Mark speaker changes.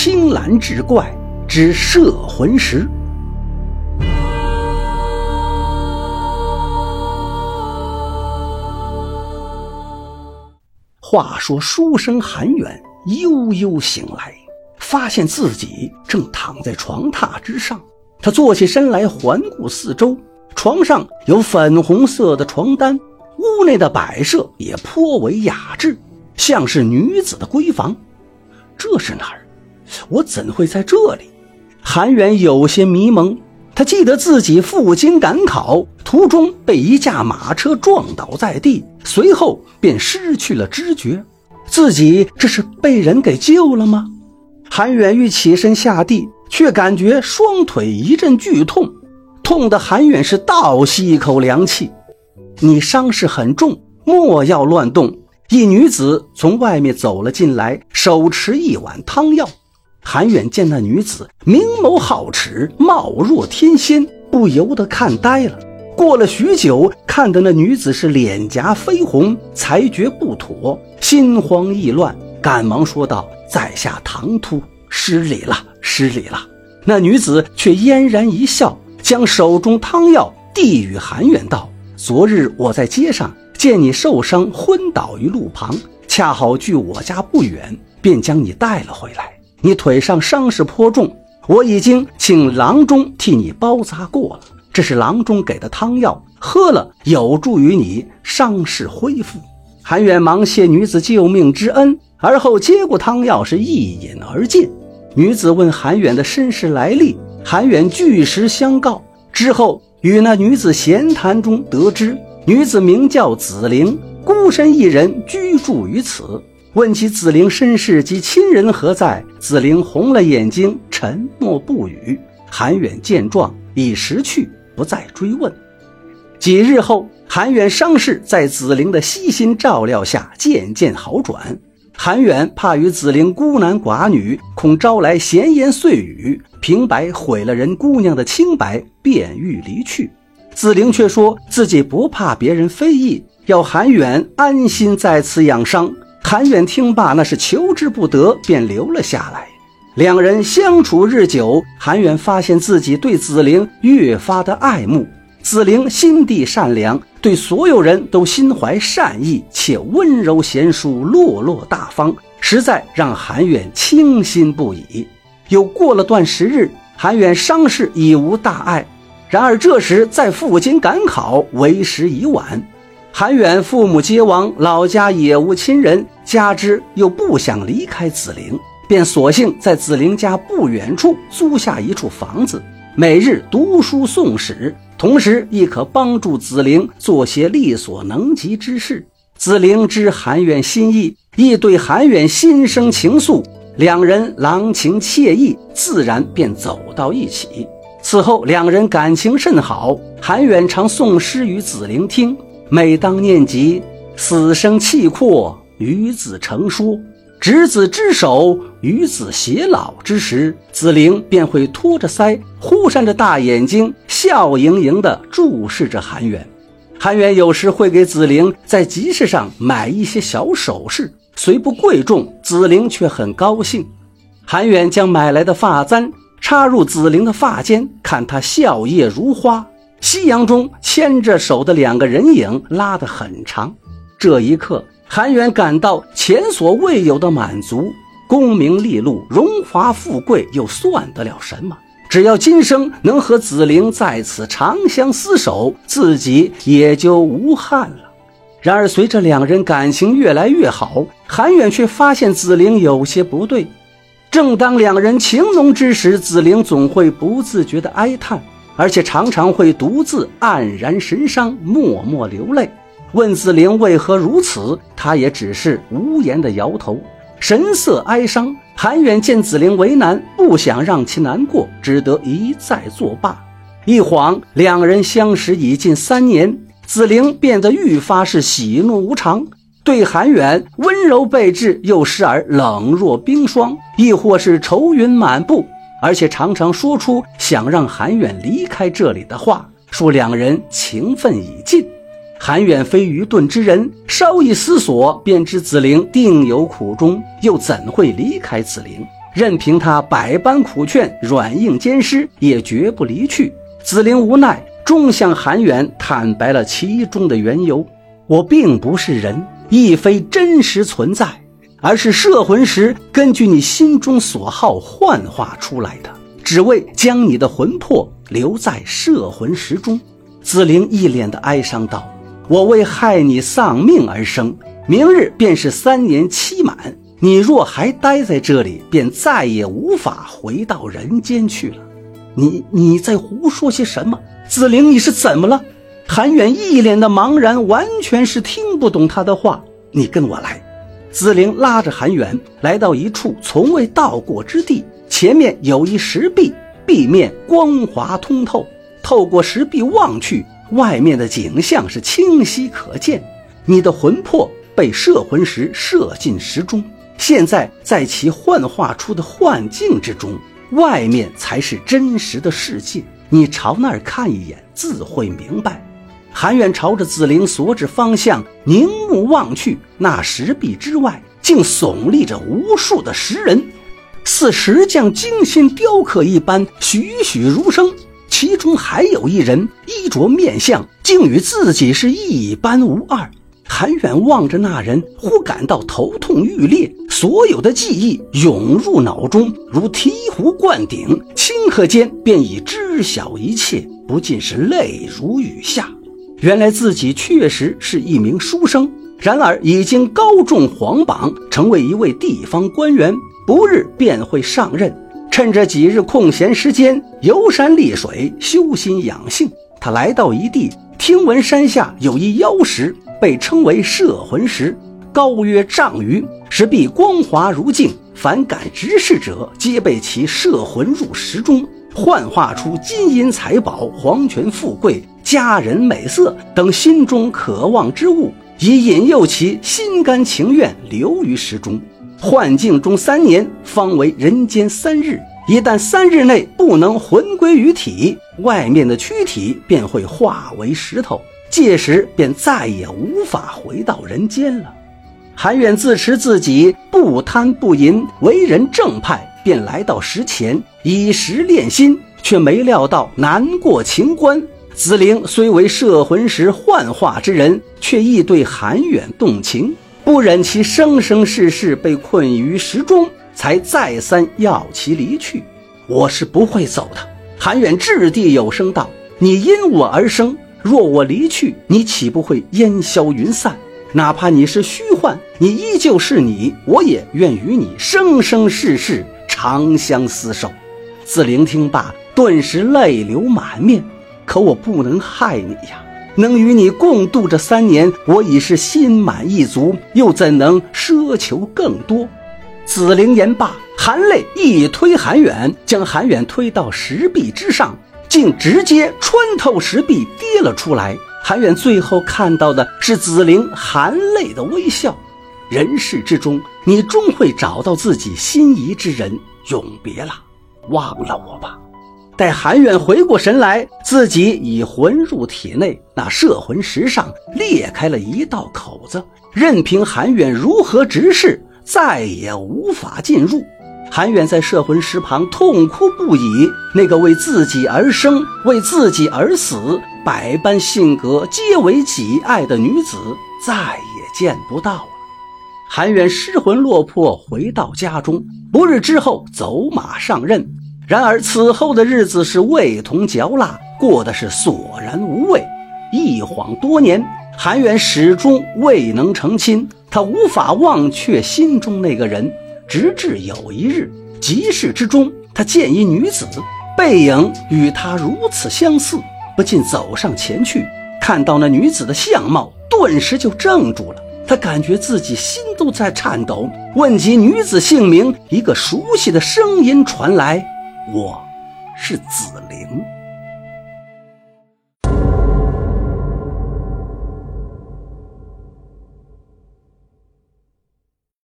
Speaker 1: 青蓝志怪之摄魂石。话说书生韩远悠悠醒来，发现自己正躺在床榻之上。他坐起身来，环顾四周，床上有粉红色的床单，屋内的摆设也颇为雅致，像是女子的闺房。这是哪儿？我怎会在这里？韩远有些迷蒙。他记得自己赴京赶考途中被一架马车撞倒在地，随后便失去了知觉。自己这是被人给救了吗？韩远欲起身下地。却感觉双腿一阵剧痛，痛得韩远是倒吸一口凉气。你伤势很重，莫要乱动。一女子从外面走了进来，手持一碗汤药。韩远见那女子明眸皓齿，貌若天仙，不由得看呆了。过了许久，看得那女子是脸颊绯红，才觉不妥，心慌意乱，赶忙说道：“在下唐突，失礼了。”失礼了，那女子却嫣然一笑，将手中汤药递与韩远道：“昨日我在街上见你受伤昏倒于路旁，恰好距我家不远，便将你带了回来。你腿上伤势颇重，我已经请郎中替你包扎过了。这是郎中给的汤药，喝了有助于你伤势恢复。”韩远忙谢女子救命之恩，而后接过汤药，是一饮而尽。女子问韩远的身世来历，韩远据实相告。之后与那女子闲谈中得知，女子名叫子玲，孤身一人居住于此。问起紫菱身世及亲人何在，紫菱红了眼睛，沉默不语。韩远见状，已识趣，不再追问。几日后，韩远伤势在紫菱的悉心照料下渐渐好转。韩远怕与紫菱孤男寡女，恐招来闲言碎语，平白毁了人姑娘的清白，便欲离去。紫菱却说自己不怕别人非议，要韩远安心在此养伤。韩远听罢，那是求之不得，便留了下来。两人相处日久，韩远发现自己对子玲越发的爱慕。子玲心地善良，对所有人都心怀善意，且温柔贤淑、落落大方，实在让韩远倾心不已。又过了段时日，韩远伤势已无大碍。然而这时在赴京赶考，为时已晚。韩远父母皆亡，老家也无亲人，加之又不想离开子玲，便索性在子玲家不远处租下一处房子，每日读书诵史。同时亦可帮助子玲做些力所能及之事。子玲知韩远心意，亦对韩远心生情愫，两人郎情妾意，自然便走到一起。此后两人感情甚好，韩远常诵诗与紫菱听，每当念及“死生契阔，与子成说”。执子之手，与子偕老之时，子玲便会托着腮，忽闪着大眼睛，笑盈盈地注视着韩远。韩远有时会给子玲在集市上买一些小首饰，虽不贵重，子玲却很高兴。韩远将买来的发簪插入子玲的发间，看她笑靥如花。夕阳中牵着手的两个人影拉得很长，这一刻。韩远感到前所未有的满足，功名利禄、荣华富贵又算得了什么？只要今生能和子玲在此长相厮守，自己也就无憾了。然而，随着两人感情越来越好，韩远却发现子玲有些不对。正当两人情浓之时，子玲总会不自觉地哀叹，而且常常会独自黯然神伤，默默流泪。问子玲为何如此，他也只是无言的摇头，神色哀伤。韩远见子玲为难，不想让其难过，只得一再作罢。一晃，两人相识已近三年，子玲变得愈发是喜怒无常，对韩远温柔备至，又时而冷若冰霜，亦或是愁云满布，而且常常说出想让韩远离开这里的话，说两人情分已尽。韩远非愚钝之人，稍一思索，便知子玲定有苦衷，又怎会离开子玲？任凭他百般苦劝，软硬兼施，也绝不离去。子陵无奈，终向韩远坦白了其中的缘由：我并不是人，亦非真实存在，而是摄魂石根据你心中所好幻化出来的，只为将你的魂魄留在摄魂石中。紫菱一脸的哀伤道：“我为害你丧命而生，明日便是三年期满。”你若还待在这里，便再也无法回到人间去了。你你在胡说些什么？紫菱，你是怎么了？韩远一脸的茫然，完全是听不懂他的话。你跟我来。子陵拉着韩远来到一处从未到过之地，前面有一石壁，壁面光滑通透，透过石壁望去，外面的景象是清晰可见。你的魂魄被摄魂石摄进石中。现在在其幻化出的幻境之中，外面才是真实的世界。你朝那儿看一眼，自会明白。韩远朝着紫菱所指方向凝目望去，那石壁之外竟耸立着无数的石人，似石匠精心雕刻一般，栩栩如生。其中还有一人，衣着面相竟与自己是一般无二。韩远望着那人，忽感到头痛欲裂，所有的记忆涌入脑中，如醍醐灌顶，顷刻间便已知晓一切，不禁是泪如雨下。原来自己确实是一名书生，然而已经高中皇榜，成为一位地方官员，不日便会上任。趁着几日空闲时间，游山历水，修心养性。他来到一地，听闻山下有一妖石。被称为摄魂石，高约丈余，石壁光滑如镜，凡敢直视者，皆被其摄魂入石中，幻化出金银财宝、皇权富贵、佳人美色等心中渴望之物，以引诱其心甘情愿留于石中。幻境中三年，方为人间三日。一旦三日内不能魂归于体，外面的躯体便会化为石头。届时便再也无法回到人间了。韩远自持自己不贪不淫，为人正派，便来到石前以石炼心，却没料到难过情关。子陵虽为摄魂石幻化之人，却亦对韩远动情，不忍其生生世世被困于石中，才再三要其离去。我是不会走的。韩远掷地有声道：“你因我而生。”若我离去，你岂不会烟消云散？哪怕你是虚幻，你依旧是你，我也愿与你生生世世长相厮守。自聆听罢，顿时泪流满面。可我不能害你呀，能与你共度这三年，我已是心满意足，又怎能奢求更多？子陵言罢，含泪一推韩远，将韩远推到石壁之上。竟直接穿透石壁跌了出来。韩远最后看到的是紫菱含泪的微笑。人世之中，你终会找到自己心仪之人。永别了，忘了我吧。待韩远回过神来，自己已魂入体内，那摄魂石上裂开了一道口子，任凭韩远如何直视，再也无法进入。韩远在摄魂石旁痛哭不已。那个为自己而生、为自己而死、百般性格皆为己爱的女子，再也见不到了。韩远失魂落魄，回到家中。不日之后，走马上任。然而此后的日子是味同嚼蜡，过的是索然无味。一晃多年，韩远始终未能成亲，他无法忘却心中那个人。直至有一日，集市之中，他见一女子，背影与他如此相似，不禁走上前去。看到那女子的相貌，顿时就怔住了。他感觉自己心都在颤抖，问及女子姓名，一个熟悉的声音传来：“我是紫菱